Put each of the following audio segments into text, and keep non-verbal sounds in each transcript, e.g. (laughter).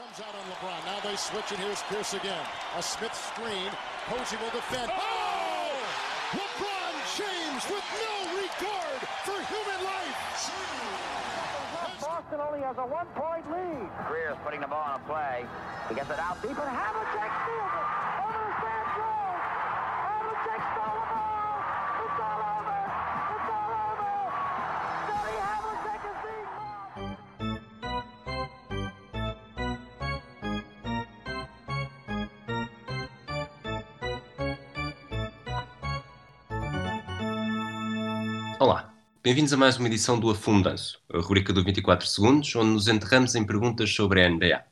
comes out on LeBron. Now they switch, and here's Pierce again. A Smith screen. Posey will defend. Oh! oh! LeBron James with no regard for human life. Boston only has a one-point lead. Greer's putting the ball on a play. He gets it out deep, and Havlicek steals it. Over to Stan bem-vindos a mais uma edição do Afundanço, a rubrica do 24 segundos, onde nos enterramos em perguntas sobre a NBA.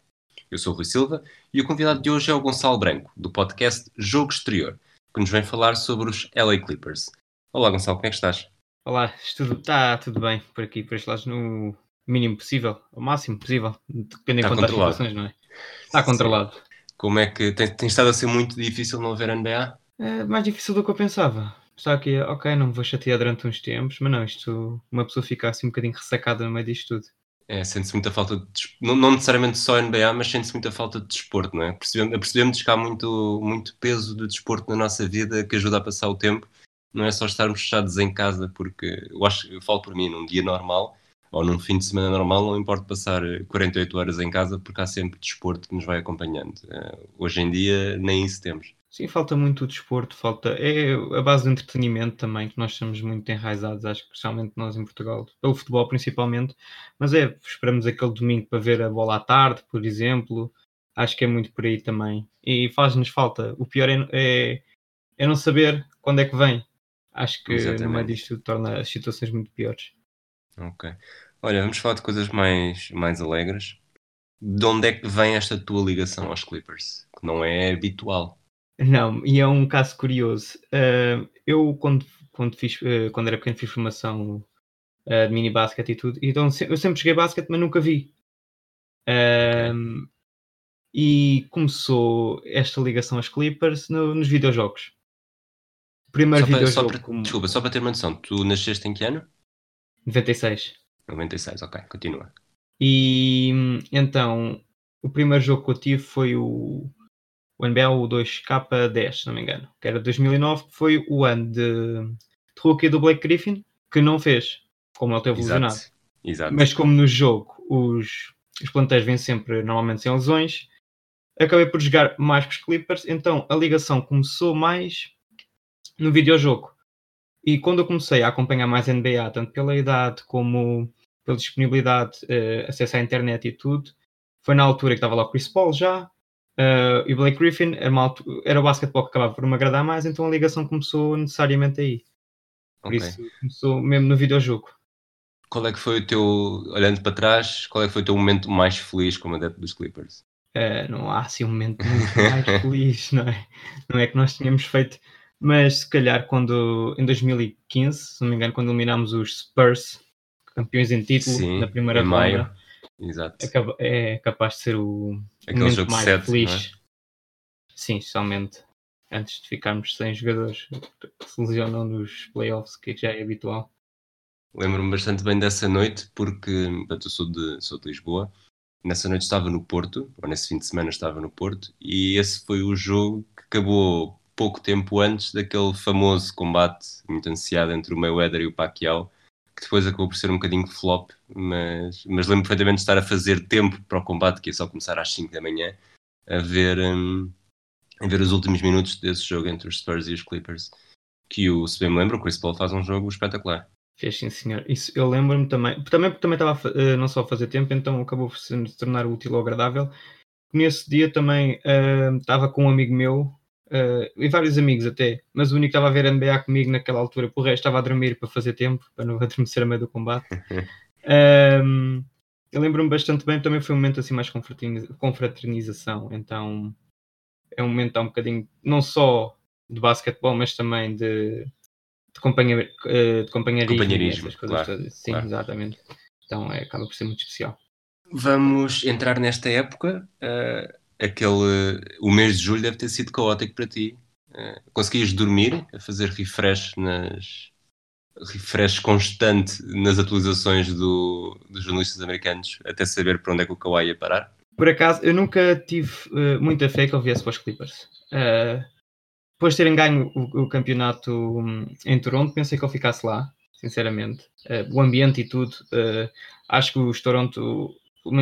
Eu sou o Rui Silva e o convidado de hoje é o Gonçalo Branco, do podcast Jogo Exterior, que nos vem falar sobre os LA Clippers. Olá Gonçalo, como é que estás? Olá, tudo, está tudo bem por aqui, por estes lados, no mínimo possível, ao máximo possível, dependendo Está de quantas situações, não é? Está controlado. Como é que tem, tem estado a ser muito difícil não haver NBA? É mais difícil do que eu pensava. Estava aqui, ok, não me vou chatear durante uns tempos, mas não, isto, uma pessoa fica assim um bocadinho ressacada no meio disto tudo. É, sente-se muita falta de não, não necessariamente só NBA, mas sente-se muita falta de desporto, não é? Percebemos, apercebemos que há muito, muito peso de desporto na nossa vida que ajuda a passar o tempo. Não é só estarmos fechados em casa, porque eu acho, eu falo por mim, num dia normal ou num fim de semana normal, não importa passar eh, 48 horas em casa, porque há sempre desporto que nos vai acompanhando. Eh, hoje em dia, nem isso temos. Sim, falta muito o desporto, falta. É a base do entretenimento também, que nós estamos muito enraizados, acho que especialmente nós em Portugal, pelo futebol principalmente. Mas é, esperamos aquele domingo para ver a bola à tarde, por exemplo. Acho que é muito por aí também. E faz-nos falta. O pior é, é, é não saber quando é que vem. Acho que no meio Exatamente. disto torna as situações muito piores. Ok. Olha, vamos falar de coisas mais, mais alegres. De onde é que vem esta tua ligação aos Clippers? Que não é habitual. Não, e é um caso curioso. Ah, eu, quando, quando, fiz, ah, quando era pequeno, fiz formação ah, de mini basquete e tudo, então eu sempre joguei basquete, mas nunca vi. Ah, E começou esta ligação aos Clippers no- nos videojogos. Primeiro Só para, só videojogo, para- como Desculpa, só para ter uma noção, tu nasceste em que ano? 96. 96, ok, continua. E então, o primeiro jogo que eu tive foi o, o NBA o 2K10, se não me engano, que era 2009, que foi o ano de, de rookie do Blake Griffin, que não fez, como ele teve lesionado. Exato. Exato. Mas como no jogo os, os plantéis vêm sempre normalmente sem lesões, acabei por jogar mais com os Clippers, então a ligação começou mais no videojogo. E quando eu comecei a acompanhar mais NBA, tanto pela idade como pela disponibilidade, eh, acesso à internet e tudo, foi na altura que estava lá o Chris Paul já, eh, e o Blake Griffin, era, uma era o basquetebol que acabava por me agradar mais, então a ligação começou necessariamente aí. Por Ok. isso começou mesmo no videojogo. Qual é que foi o teu, olhando para trás, qual é que foi o teu momento mais feliz como adepto dos Clippers? Eh, não há assim um momento muito mais (laughs) feliz, não é? Não é que nós tínhamos feito, mas se calhar quando em 2015, se não me engano, quando eliminámos os Spurs, campeões em título, Sim, na primeira em maio. Exato. é, capa- é capaz de ser o Aquele momento jogo mais 7, feliz. é? Sim, especialmente antes de ficarmos sem jogadores que se lesionam nos playoffs, que já é habitual. Lembro-me bastante bem dessa noite porque portanto, eu sou de, sou de Lisboa. Nessa noite estava no Porto, ou nesse fim de semana estava no Porto, e esse foi o jogo que acabou pouco tempo antes daquele famoso combate muito ansiado entre o Mayweather e o Pacquiao, que depois acabou por ser um bocadinho flop, mas, mas lembro perfeitamente de estar a fazer tempo para o combate, que ia só começar às 5 da manhã, a ver, hum, a ver os últimos minutos desse jogo entre os Spurs e os Clippers. Que o, se bem me lembro, o Chris Paul faz um jogo espetacular. Fez sim, senhor. Isso eu lembro-me também. Também porque também estava eh, não só a fazer tempo, então acabou por se tornar útil ou agradável. Nesse dia também eh, estava com um amigo meu, eh, e vários amigos até, mas o único que estava a ver NBA comigo naquela altura, por resto estava a dormir para fazer tempo, para não (laughs) adormecer a meio do combate. (laughs) Ehm, eu lembro-me bastante bem, também foi um momento assim mais confraterniza- confraternização, então é um momento um bocadinho, não só de basquetebol, mas também de, de, companhia, eh, de companheirismo, e Companheirismo, essas coisas claro, todas. Sim, claro. exatamente. Então é, acaba por ser muito especial. Vamos entrar nesta época. eh, aquele, o mês de julho deve ter sido caótico para ti. Eh, conseguias dormir, a fazer refresh nas refresh constante nas atualizações do, dos jornalistas americanos, até saber para onde é que o Kawhi ia parar? por acaso, eu nunca tive uh, muita fé que ele viesse para os Clippers. Uh, depois de terem ganho o, o campeonato um, em Toronto, pensei que ele ficasse lá, sinceramente. Uh, o ambiente e tudo. acho que os Toronto,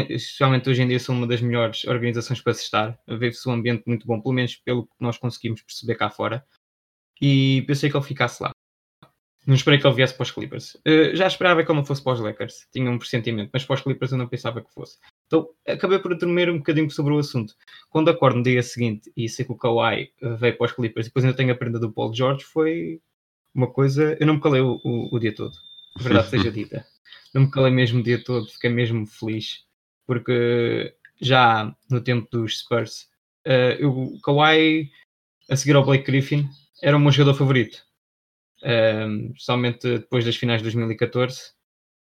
especialmente hoje em dia, são uma das melhores organizações para se estar. Vê-se um ambiente muito bom, pelo menos pelo que nós conseguimos perceber cá fora. E pensei que ele ficasse lá. Não esperei que ele viesse para os Clippers. Uh, já esperava que ele não fosse para os Lakers. Tinha um pressentimento, mas para os Clippers eu não pensava que fosse. Então acabei por dormir um bocadinho sobre o assunto. Quando acordo no dia seguinte e sei que o Kawhi eh, veio para os Clippers e depois ainda tenho a prenda do Paul George, foi uma coisa. Eu não me calei o, o, o dia todo. Verdade seja (laughs) dita. Não me calei mesmo o dia todo, fiquei mesmo feliz. Porque já no tempo dos Spurs, uh, o Kawhi, a seguir ao Blake Griffin, era o meu jogador favorito um, especialmente depois das finais de 2014.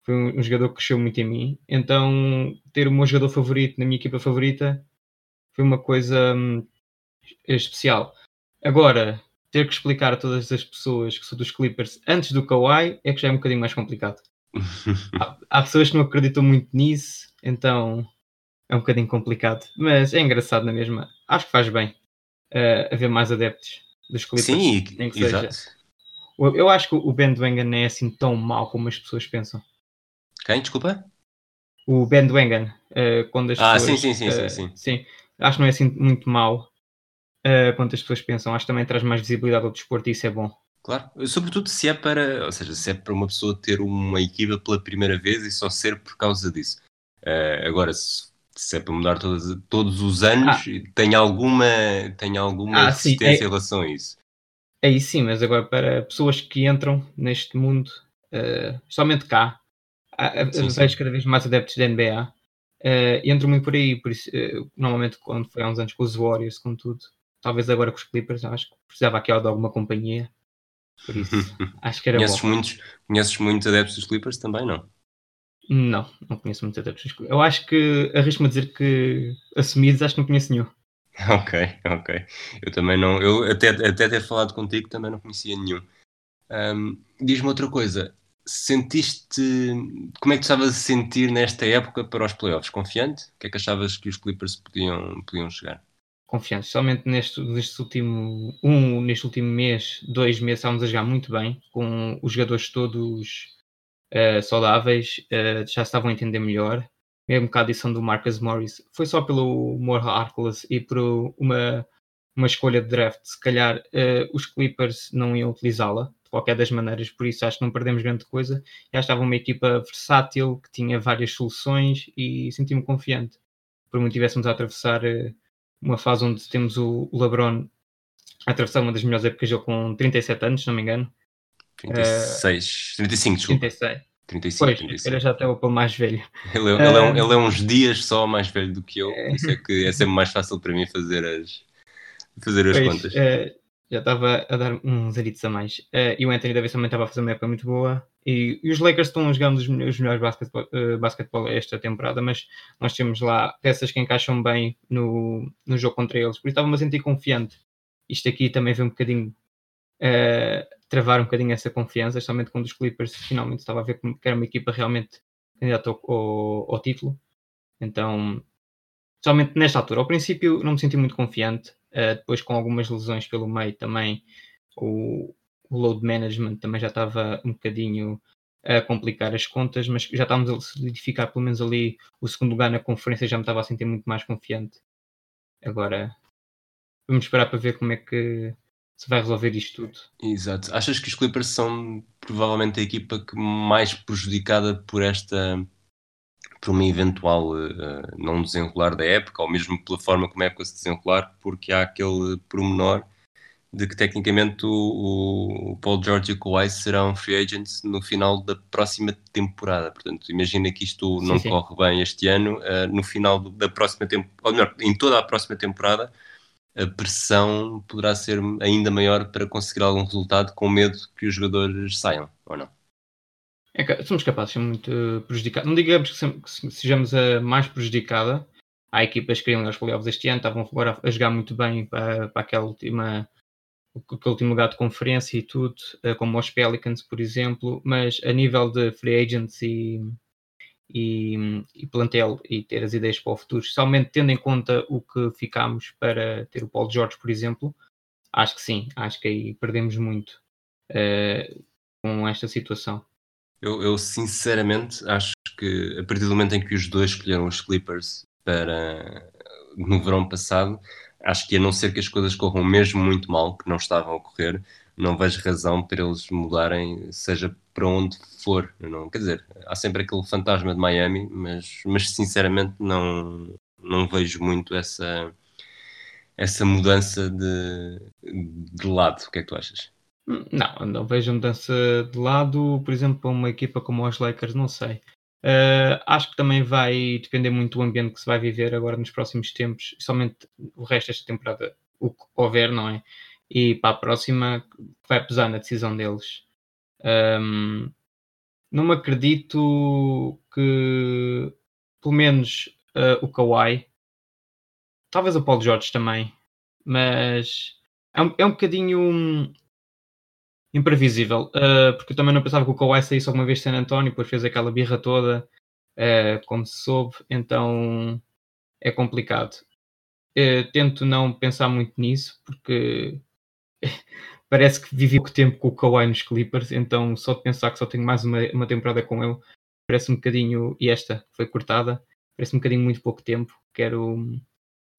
Foi um, um, jogador que cresceu muito em mim. Então, ter o meu jogador favorito na minha equipa favorita foi uma coisa um, especial. Agora, ter que explicar a todas as pessoas que são dos Clippers antes do Kawhi é que já é um bocadinho mais complicado. (laughs) há, há, pessoas que não acreditam muito nisso, então é um bocadinho complicado. Mas é engraçado na mesma. Acho que faz bem uh, haver mais adeptos dos Clippers. Sim, nem que exato. seja eu acho que o bandwagon não é assim tão mau como as pessoas pensam. Quem? Desculpa? O bandwagon. Uh, quando as ah, pessoas, sim, sim, sim, uh, sim, sim. Sim, acho que não é assim muito mau uh, quanto as pessoas pensam. Acho que também traz mais visibilidade ao desporto e isso é bom. Claro, sobretudo se é para, ou seja, se é para uma pessoa ter uma equipa pela primeira vez e só ser por causa disso. Uh, agora, se, se, é para mudar todos, todos os anos, ah. tem alguma, tem alguma ah, resistência sim, é... em relação a isso. Isso sim, mas agora para pessoas que entram neste mundo, uh, somente cá, sim, vejo sim. cada vez mais adeptos da NBA, uh, eh, entro muito por aí, por isso, uh, normalmente quando foi há uns anos com os Warriors, com tudo, talvez agora com os Clippers, acho que precisava aqui de alguma companhia, por isso (laughs) acho que era conheces bom. Muitos, conheces muitos adeptos dos Clippers também, não? Não, não conheço muitos adeptos. Eu acho que, arrisco-me a dizer que assumidos, acho que não conheço nenhum. (laughs) Ok, ok. Eu também não. Eu até, até ter falado contigo também não conhecia nenhum. Um, Diz-me outra coisa. Sentiste. Como é que tu estavas a sentir nesta época para os playoffs? Confiante? O que é que achavas que os Clippers podiam, podiam chegar? Confiante, somente neste, neste, último, um, neste último mês, dois meses, estávamos a jogar muito bem, com os jogadores todos uh, saudáveis, uh, já estavam a entender melhor mesmo com a adição do Marcus Morris, foi só pelo More Harkless e por uma, uma escolha de draft. Se calhar uh, os Clippers não iam utilizá-la de qualquer das maneiras, por isso acho que não perdemos grande coisa. Já estava uma equipa versátil que tinha várias soluções e senti-me confiante. Por muito tivéssemos a atravessar uma fase onde temos o LeBron a atravessar uma das melhores épocas dele com 37 anos, se não me engano. 36, uh, 35, desculpa. 36. 35, pois, 35. Ele já tem o mais velho. Ele, é, ele, é, um, ele é uns dias só mais velho do que eu, por isso é que é sempre mais fácil para mim fazer as, fazer as pois, contas. Uh, já estava a dar uns aritos a mais. Uh, e o Anthony Davis também estava a fazer uma época muito boa. E, e os Lakers estão jogando os, os melhores basquetebol, uh, basquetebol esta temporada, mas nós temos lá peças que encaixam bem no, no jogo contra eles. Por isso estava-me a sentir confiante. Isto aqui também vem um bocadinho travar um bocadinho essa confiança, especialmente quando os Clippers finalmente estava a ver que era uma equipa realmente candidata ao, ao, ao título. Então, somente nesta altura, ao princípio não me senti muito confiante, uh, depois com algumas lesões pelo meio também, o, o load management também já estava um bocadinho a complicar as contas, mas já estávamos a solidificar pelo menos ali o segundo lugar na conferência, já me estava a sentir muito mais confiante. Agora, vamos esperar para ver como é que se vai resolver isto tudo. Exato. Achas que os Clippers são provavelmente a equipa que mais prejudicada por esta por uma eventual uh, não desenrolar da época, ou mesmo pela forma como a época se desenrolar, porque há aquele pormenor de que tecnicamente o, o Paul George e o Kawhi serão free agents no final da próxima temporada. Portanto, imagina que isto sim, não sim. corre bem este ano, uh, no final da próxima temporada, ou melhor, em toda a próxima temporada, a pressão poderá ser ainda maior para conseguir algum resultado com medo que os jogadores saiam, ou não? É, somos capazes de ser muito prejudicados. Não digamos que sejamos a mais prejudicada. Há equipas que queriam os playoffs este ano, estavam agora a jogar muito bem para, para aquela última, aquele último lugar de conferência e tudo, eh, como os Pelicans, por exemplo, mas a nível de free agents e, e, e, plantel e ter as ideias para o futuro, especialmente tendo em conta o que ficámos para ter o Paulo Jorge, por exemplo, acho que sim, acho que aí perdemos muito uh, com esta situação. Eu, eu, sinceramente acho que a partir do momento em que os dois escolheram os Clippers para no verão passado, acho que a não ser que as coisas corram mesmo muito mal, que não estavam a ocorrer, não vejo razão para eles mudarem, seja para onde for. Não, quer dizer, há sempre aquele fantasma de Miami, mas, mas sinceramente não, não vejo muito essa, essa mudança de, de lado. O que é que tu achas? Não, não vejo mudança de lado, por exemplo, para uma equipa como os Lakers, não sei. Uh, acho que também vai depender muito do ambiente que se vai viver agora nos próximos tempos, somente o resto desta temporada, o que houver, não é? E para a próxima vai pesar na decisão deles. Um, não me acredito que, pelo menos, uh, o Kawhi, talvez o Paulo Jorge também, mas é um, é um bocadinho imprevisível, uh, porque eu também não pensava que o Kawhi saísse alguma vez de San António, depois fez aquela birra toda, uh, como se soube, então é complicado. Tento não pensar muito nisso, porque (laughs) parece que vivi pouco tempo com o Kawhi nos Clippers, então só de pensar que só tenho mais uma, uma temporada com ele, parece um bocadinho, e esta foi cortada, parece um bocadinho muito pouco tempo, quero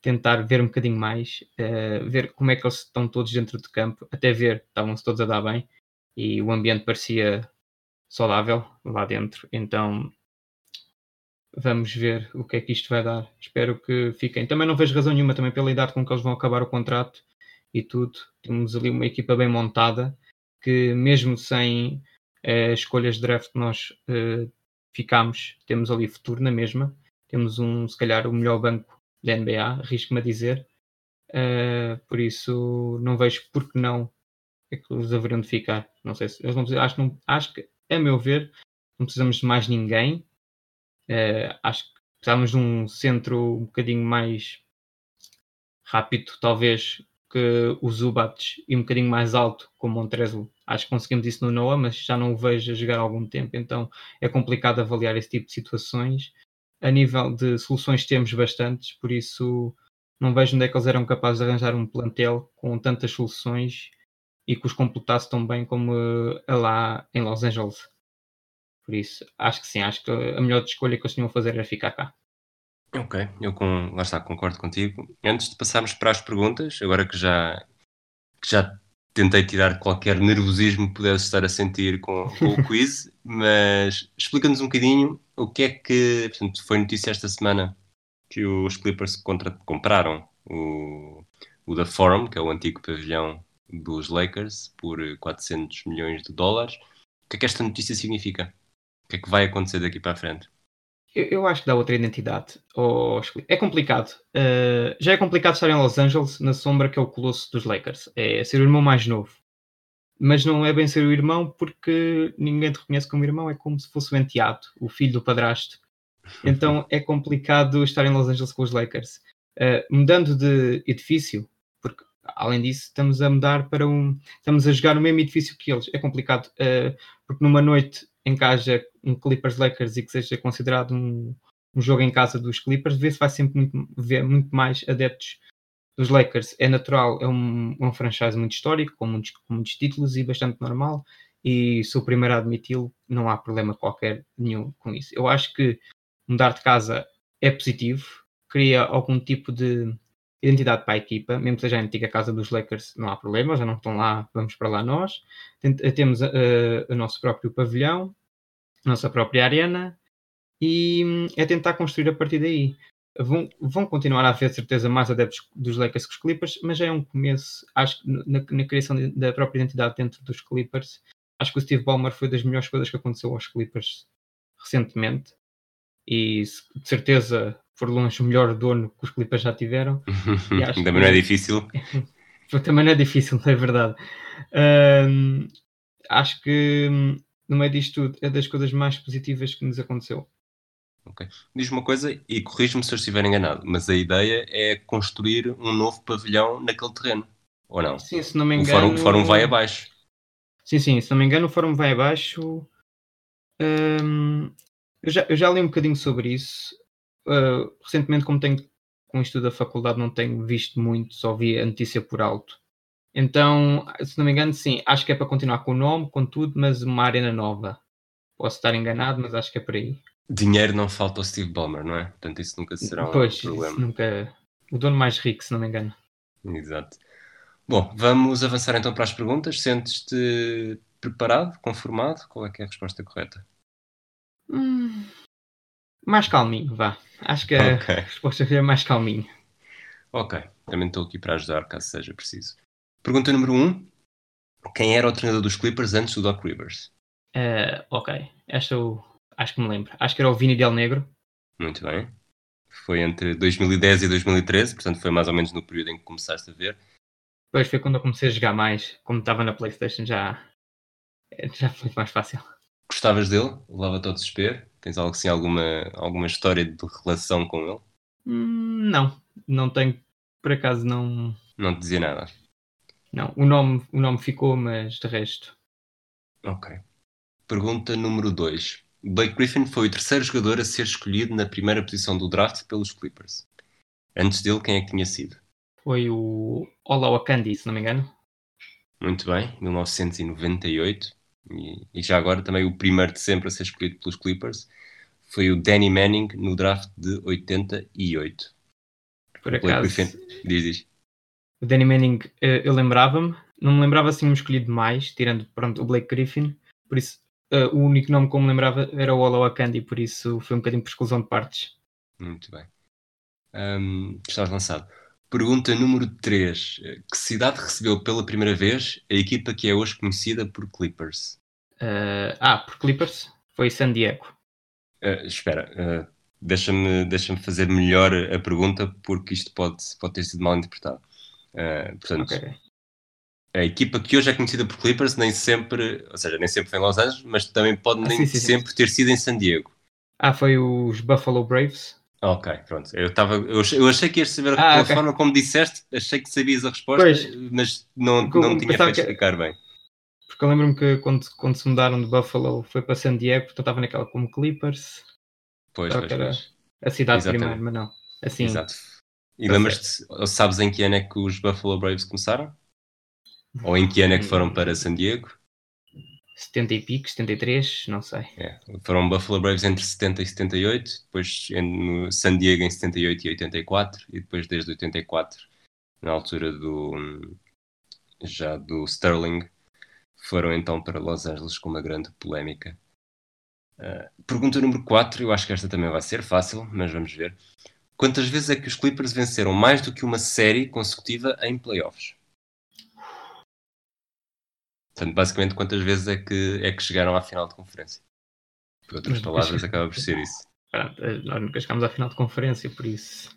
tentar ver um bocadinho mais, uh, ver como é que eles estão todos dentro de campo, até ver, estavam-se todos a dar bem e o ambiente parecia saudável lá dentro, então vamos ver o que é que isto vai dar. Espero que fiquem. Também não vejo razão nenhuma também pela idade com que eles vão acabar o contrato e tudo. Temos ali uma equipa bem montada que mesmo sem uh, escolhas de draft nós uh, ficamos, temos ali futuro na mesma. Temos um, se calhar, o melhor banco da NBA, arrisco-me a dizer. Uh, por isso, não vejo por que não é que eles haveriam de ficar. Não sei se eles não precisam, acho, não, acho que, a meu ver, não precisamos de mais ninguém. Acho que precisamos de um centro um bocadinho mais rápido, talvez, que o Zubat e um bocadinho mais alto, como Montrezl. Acho que conseguimos isso no Noah, mas já não o vejo a jogar há algum tempo, então é complicado avaliar esse tipo de situações a nível de soluções temos bastantes, por isso não vejo onde é que eles eram capazes de arranjar um plantel com tantas soluções e que os completasse tão bem como uh, lá em Los Angeles. Por isso, acho que sim, acho que a melhor escolha que eles tinham a fazer era ficar cá. Ok, eu com, lá está, concordo contigo. Antes de passarmos para as perguntas, agora que já, que já tentei tirar qualquer nervosismo que pudesse estar a sentir com, com o (laughs) quiz, mas explica-nos um bocadinho o que é que. Portanto, foi notícia esta semana que os Clippers contra, compraram o, o da Forum, que é o antigo pavilhão dos Lakers, por 400 milhões de dólares. O que é que esta notícia significa? O que é que vai acontecer daqui para a frente? Eu, eu acho que dá outra identidade. Oh, é complicado. Uh, já é complicado estar em Los Angeles na sombra que é o colosso dos Lakers. É ser o irmão mais novo. Mas não é bem ser o irmão porque ninguém te reconhece como irmão. É como se fosse o enteado, o filho do padrasto. Então (laughs) é complicado estar em Los Angeles com os Lakers. Uh, mudando de edifício, porque além disso estamos a mudar para um. Estamos a jogar no mesmo edifício que eles. É complicado, uh, porque numa noite em que haja um Clippers Lakers e que seja considerado um, um jogo em casa dos Clippers, vê-se vai sempre muito, ver muito mais adeptos dos Lakers. É natural, é um, um franchise muito histórico, com muitos, com muitos títulos e bastante normal. E sou o primeiro a admiti-lo, não há problema qualquer nenhum com isso. Eu acho que mudar de casa é positivo, cria algum tipo de identidade para a equipa, mesmo que seja a antiga casa dos Lakers, não há problema, já não estão lá, vamos para lá nós. Temos uh, o nosso próprio pavilhão, nossa própria arena e hum, é tentar construir a partir daí. Vão, vão continuar a haver certeza mais adeptos dos Lakers que os Clippers, mas já é um começo, acho que na, na criação de, da própria identidade dentro dos Clippers. Acho que o Steve Ballmer foi das melhores coisas que aconteceu aos Clippers recentemente e de certeza por longe o melhor dono que os Clippers já tiveram. (laughs) (laughs) Também não é difícil. Também não é difícil, é verdade. Um, acho que hum, no meio disto tudo, é das coisas mais positivas que nos aconteceu. Ok. Diz-me uma coisa e corrijo-me se eu estiver enganado, mas a ideia é construir um novo pavilhão naquele terreno, ou não? Sim, se não me engano. O fórum, o fórum vai abaixo. Sim, sim, se não me engano, o fórum vai abaixo. Hum, Eu já, eu já li um bocadinho sobre isso. Uh, recentemente, como tenho com o estudo da faculdade, não tenho visto muito, só vi a notícia por alto. Então, se não me engano, sim, acho que é para continuar com o nome, com tudo, mas uma arena nova. Posso estar enganado, mas acho que é por aí. Dinheiro não falta ao Steve Ballmer, não é? Portanto, isso nunca será um pois, problema. nunca. O dono mais rico, se não me engano. Exato. Bom, vamos avançar então para as perguntas. Sentes-te preparado, conformado? Qual é que é a resposta correta? Hum, mais calminho, vá. Acho que a Ok. resposta é mais calminho. Ok, também estou aqui para ajudar caso seja preciso. Pergunta número 1. Um. Quem era o treinador dos Clippers antes do Doc Rivers? Eh, ok, esta eu acho que me lembro. Acho que era o Vini Del Negro. Muito bem. Foi entre 2010 e 2013, portanto foi mais ou menos no período em que começaste a ver. Depois foi quando eu comecei a jogar mais. Como estava na Playstation já, já foi mais fácil. Gostavas dele? Levava-te ao desespero? Tens algo assim, alguma, alguma história de relação com ele? Hum, não, não tenho. Por acaso não. Não te dizia nada. Não, o nome, o nome ficou, mas de resto. Ok. Pergunta número 2. Blake Griffin foi o terceiro jogador a ser escolhido na primeira posição do draft pelos Clippers. Antes dele, quem é que tinha sido? Foi o Olawa Candy, se não me engano. Muito bem, 1998. E, e já agora também o primeiro de sempre a ser escolhido pelos Clippers foi o Danny Manning no draft de 88. Por acaso. Diz, diz. O Danny Manning, eh, eu lembrava-me. Não me lembrava assim um escolhido mais, tirando pronto, o Blake Griffin. Por isso, eh, o único nome que eu me lembrava era o Olawa Candy, por isso foi um bocadinho por exclusão de partes. Muito bem. Ahm, estás lançado. Pergunta número 3. Que cidade recebeu pela primeira vez a equipa que é hoje conhecida por Clippers? Eh, ah, por Clippers, foi San Diego. Ah, espera, ah, deixa-me deixa fazer melhor a pergunta porque isto pode, pode ter sido mal interpretado. Portanto, Ok. a equipa que hoje é conhecida por Clippers nem sempre, ou seja, nem sempre foi em Los Angeles, mas também pode Ah, nem sim, sim, sim. sempre ter sido em San Diego. Ah, foi os Buffalo Braves. Ok, pronto. Eu, tava, eu, achei, eu achei que ias saber Ah, pela ok. forma como disseste, achei que sabias a resposta, Pois. mas não, não tinha feito que- explicar bem. Porque eu lembro-me que quando, quando se mudaram de Buffalo foi para San Diego, portanto estava naquela como Clippers, Pois, pois, era- pois. a cidade Exatamente. primeiro, mas não. Assim, Exato. E lembras-te, ou sabes em que ano é que os Buffalo Braves começaram? Ou em que ano é que foram para San Diego? 70 e pico, 73, não sei. É, foram Buffalo Braves entre 70 e 78, depois em- San Diego em 78 e 84, e depois desde 84, na altura do já do Sterling, foram então para Los Angeles com uma grande polémica. Ah, pergunta número 4, eu acho que esta também vai ser fácil, mas vamos ver. Quantas vezes é que os Clippers venceram mais do que uma série consecutiva em playoffs? Portanto, basicamente, quantas vezes é que, é que chegaram à final de conferência? Por outras palavras, acaba por ser isso. Pronto, eh, nós nunca chegámos à final de conferência, por isso.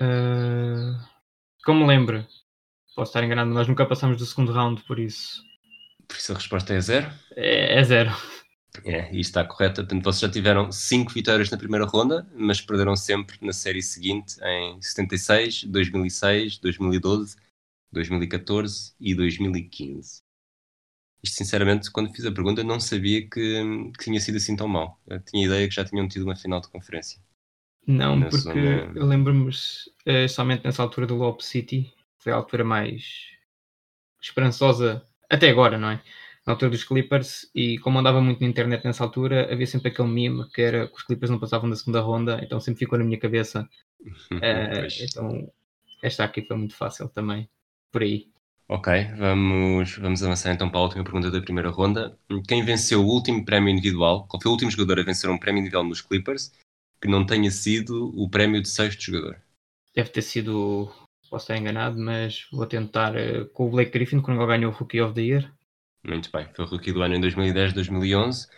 Eh, como me lembro, posso estar enganado, nós nunca passamos do segundo round, por isso. Por isso a resposta é zero. É, é zero. É, e está correta. Portanto, vocês já tiveram 5 vitórias na primeira ronda, mas perderam sempre na série seguinte em 76, 2006, 2012, 2014 e 2015. Isto, sinceramente, quando fiz a pergunta, não sabia que, que tinha sido assim tão mal. Eu tinha ideia que já tinham tido uma final de conferência. Não, porque zona- eu lembro-me eh, somente nessa altura do Lob City, foi a altura mais esperançosa até agora, não é? Na altura dos Clippers, e como andava muito na internet nessa altura, havia sempre aquele meme que era que os Clippers não passavam da segunda ronda, então sempre ficou na minha cabeça. (laughs) Pois. então, esta aqui foi muito fácil também, por aí. Ok, vamos, vamos avançar então para a última pergunta da primeira ronda. Quem venceu o último prémio individual? Qual foi o último jogador a vencer um prémio individual nos Clippers que não tenha sido o prémio de sexto jogador? Deve ter sido, posso estar enganado, mas vou tentar eh, com o Blake Griffin, quando ele ganhou o Rookie of the Year. Muito bem, foi o rookie do ano em 2010, 2011.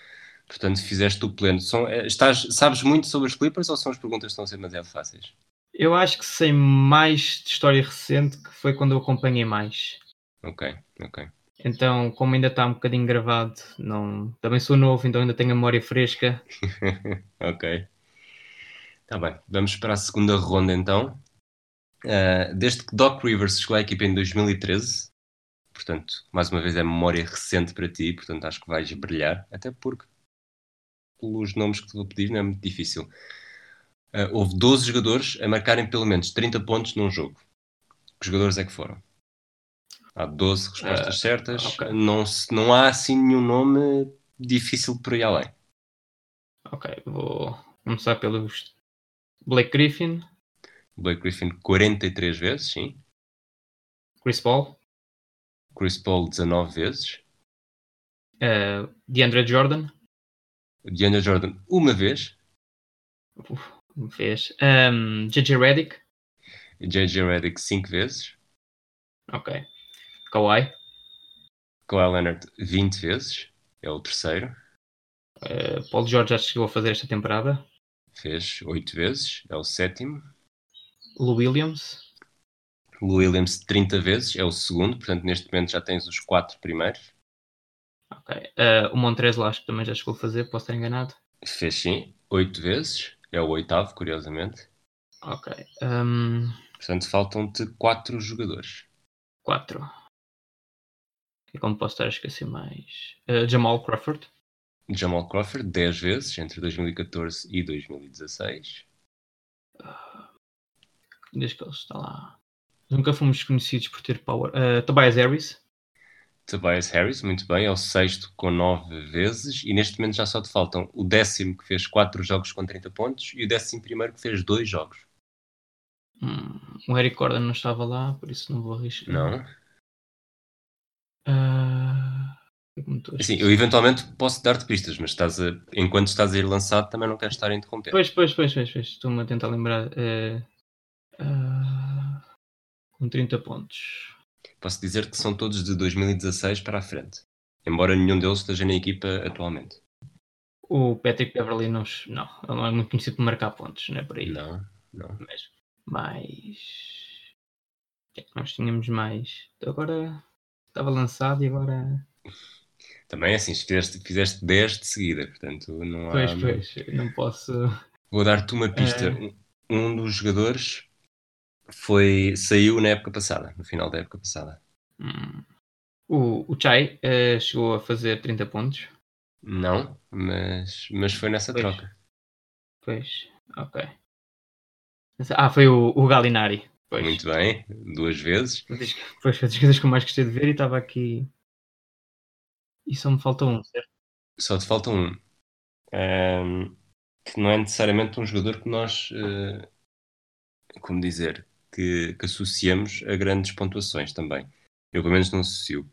Portanto, fizeste o pleno. São, eh, estás, sabes muito sobre os Clippers ou são as perguntas que estão a ser demasiado fáceis? Eu acho que sei mais de história recente, que foi quando eu acompanhei mais. Ok, ok. Então, como ainda está um bocadinho gravado, não... também sou novo, então ainda tenho a memória fresca. (laughs) ok. Está bem, vamos para a segunda ronda então. Ah, desde que Doc Rivers chegou à equipa em 2013, portanto, mais uma vez é memória recente para ti, portanto acho que vais brilhar, até porque pelos nomes que te vou pedir, não é muito difícil. Uh, houve 12 jogadores a marcarem pelo menos 30 pontos num jogo. Que jogadores é que foram? Há 12 respostas Uh, certas. ok. Não, se- não há assim nenhum nome difícil por aí além. Ok, vou começar pelos Blake Griffin, Blake Griffin 43 vezes, sim. Chris Paul, Chris Paul 19 vezes. eh, DeAndre Jordan, DeAndre Jordan uma vez. uf, fez, um, JJ Redick, JJ Redick 5 vezes. ok, Kawhi, Kawhi Leonard 20 vezes. É o terceiro. eh, Paul George já chegou a fazer esta temporada, Fez 8 vezes. É o sétimo. Lou Williams, Lou Williams 30 vezes. É o segundo. Portanto, neste momento já tens os 4 primeiros. ok, eh, o Montrezl acho que também já chegou a fazer, posso estar enganado, Fez sim 8 vezes. É o oitavo, curiosamente. ok, um, Portanto, faltam-te 4 jogadores. 4, e como posso estar a esquecer mais, Eh, Jamal Crawford, Jamal Crawford 10 vezes entre 2014 e 2016. desde que ele está lá, nunca fomos conhecidos por ter power, Eh, Tobias Harris, Tobias Harris, muito bem, é o sexto com 9 vezes e neste momento já só te faltam o décimo que fez 4 jogos com 30 pontos e o décimo primeiro que fez 2 jogos. Hum, o Eric Gordon não estava lá, por isso não vou arriscar. Não? Assim, esquecer? eu eventualmente posso dar-te pistas, mas estás a, enquanto estás a ir lançado também não quero estar a interromper. Pois, pois, pois, pois, pois. Estou-me a tentar lembrar. eh, ah, com 30 pontos. Posso dizer que são todos de 2016 para a frente, embora nenhum deles esteja na equipa atualmente. O Patrick Beverly não, não, ele não é muito conhecido por marcar pontos, não é por aí. Não, não. Mas mais. O que é que nós tínhamos mais? Agora estava lançado e agora. Também é assim, fizeste, fizeste 10 de seguida, portanto não há... Pois, pois, não posso. Vou dar-te uma pista. É. Um dos jogadores foi, saiu na época passada, no final da época passada. Hum. O, o Chai eh, chegou a fazer 30 pontos. Não, mas, mas foi nessa Pois. troca. Pois, ok. Ah, foi o, o Galinari. Pois. Muito bem, duas vezes. Pois, foi das coisas que eu mais gostei de ver e estava aqui. E só me falta um, certo? Só te falta um. Ahm, que não é necessariamente um jogador que nós, eh, como dizer, que, que associamos a grandes pontuações também. Eu pelo menos não associo.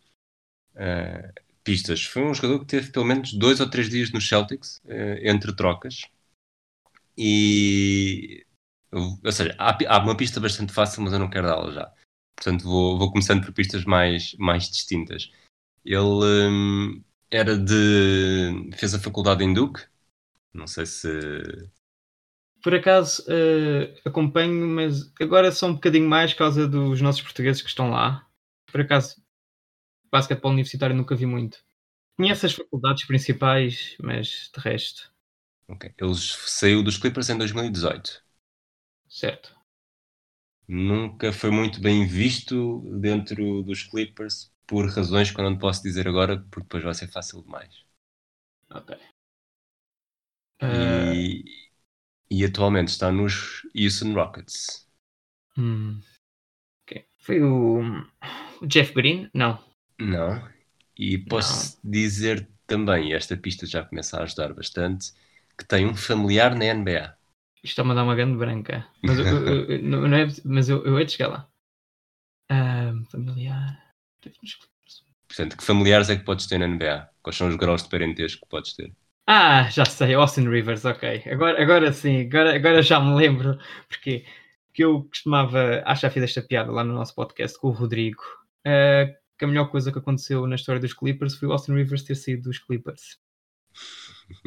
Ah, pistas. Foi um jogador que teve pelo menos dois ou três dias no Celtics, eh, entre trocas. E. Ou seja, há, há uma pista bastante fácil, mas eu não quero dá-la já. Portanto, vou, vou começando por pistas mais, mais distintas. Ele hum, era de. fez a faculdade em Duke. Não sei se. Por acaso eh, acompanho, mas agora só um bocadinho mais por causa dos nossos portugueses que estão lá. Por acaso, basquetebol universitário nunca vi muito. Conheço as faculdades principais, mas de resto, ok. Ele saiu dos Clippers em 2018. certo. Nunca foi muito bem visto dentro dos Clippers por razões que eu não posso dizer agora, porque depois vai ser fácil demais. Ok. Eh, E, e atualmente está nos Houston Rockets. hum, ok. Foi o, o Jeff Green? Não. Não. E posso dizer também, esta pista já começa a ajudar bastante, que tem um familiar na NBA. Isto está-me a dar uma grande branca. Mas eu, eu- (laughs) eu- não, não é, mas eu, eu hei de chegar lá. Ah, familiar. Portanto, que familiares é que podes ter na NBA? Quais são os graus de parentesco que podes ter? Ah, já sei, Austin Rivers, ok. Agora, agora sim, agora, agora já me lembro. Porque que eu costumava. Acho que já fiz esta piada lá no nosso podcast com o Rodrigo. ah, que a melhor coisa que aconteceu na história dos Clippers foi o Austin Rivers ter saído dos Clippers.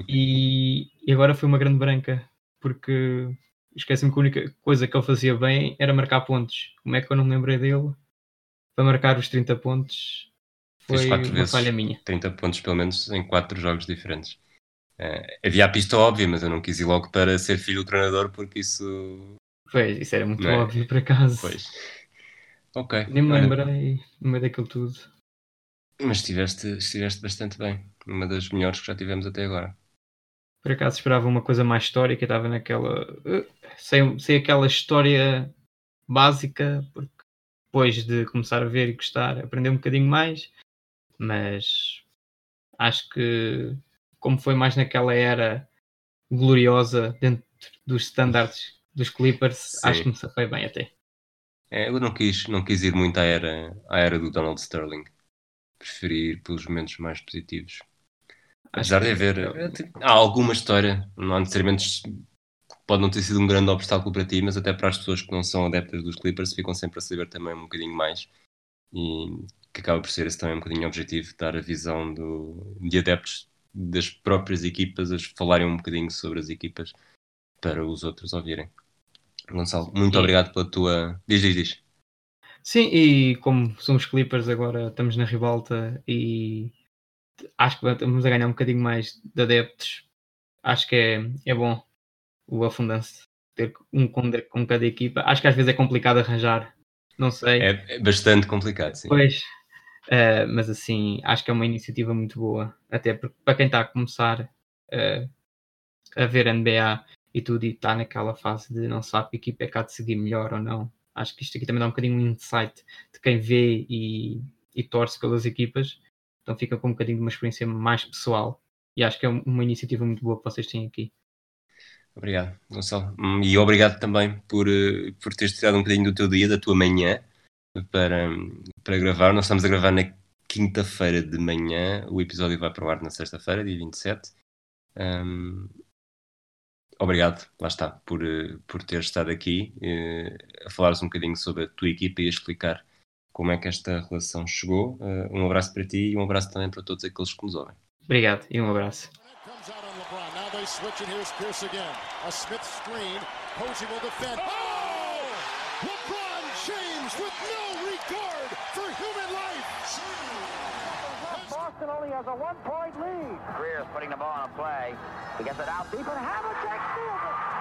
E, e agora foi uma grande branca. Porque esqueci-me que a única coisa que ele fazia bem era marcar pontos. Como é que eu não me lembrei dele? Para marcar os 30 pontos foi uma vezes. falha minha. 30 pontos pelo menos em 4 jogos diferentes. Eh, havia a pista óbvia, mas eu não quis ir logo para ser filho do treinador porque isso. Pois, isso era muito é? óbvio por acaso. Pois. Ok. Nem me lembrei no meio daquilo tudo. Mas estiveste, estiveste bastante bem. Uma das melhores que já tivemos até agora. Por acaso esperava uma coisa mais histórica, estava naquela. eh, Sem, sem aquela história básica, porque depois de começar a ver e gostar, aprender um bocadinho mais, mas acho que como foi mais naquela era gloriosa dentro dos standards dos Clippers, Sim. acho que me safei bem até. É, eu não quis, não quis ir muito à era, à era do Donald Sterling. Preferi ir pelos momentos mais positivos. Acho Apesar de haver. eh, Há alguma história, não há necessariamente. Pode não ter sido um grande obstáculo para ti, mas até para as pessoas que não são adeptas dos Clippers ficam sempre a saber também um bocadinho mais. E que acaba por ser esse também um bocadinho objetivo, dar a visão do, de adeptos das próprias equipas, a falarem um bocadinho sobre as equipas para os outros ouvirem. Gonçalo, muito E- obrigado pela tua. Diz, diz, diz. Sim, e como somos Clippers agora, estamos na ribalta e acho que estamos a ganhar um bocadinho mais de adeptos. Acho que é, é bom o afundance ter um com, com cada equipa. Acho que às vezes é complicado arranjar, não sei. É, é bastante complicado, sim. Pois, eh, mas assim, acho que é uma iniciativa muito boa. Até porque para quem está a começar eh, a ver NBA e tudo e está naquela fase de não sabe que equipa é cá de seguir melhor ou não. Acho que isto aqui também dá um bocadinho um insight de quem vê e, e torce pelas equipas. Então fica com um bocadinho de uma experiência mais pessoal. E acho que é uma iniciativa muito boa que vocês têm aqui. Obrigado, Gonçalo. Hum, E obrigado também por, eh, por teres tirado um bocadinho do teu dia, da tua manhã, para, para gravar. Nós estamos a gravar na quinta-feira de manhã, o episódio vai para o ar na sexta-feira, dia 27. Hum, obrigado, lá está, por, por teres estado aqui eh, a falares um bocadinho sobre a tua equipa e a explicar como é que esta relação chegou. Eh, um abraço para ti e um abraço também para todos aqueles que nos ouvem. Obrigado e um abraço. Comes out on Only has a one-point lead. Greer's putting the ball on a play. He gets it out deep, and Havlicek steals it.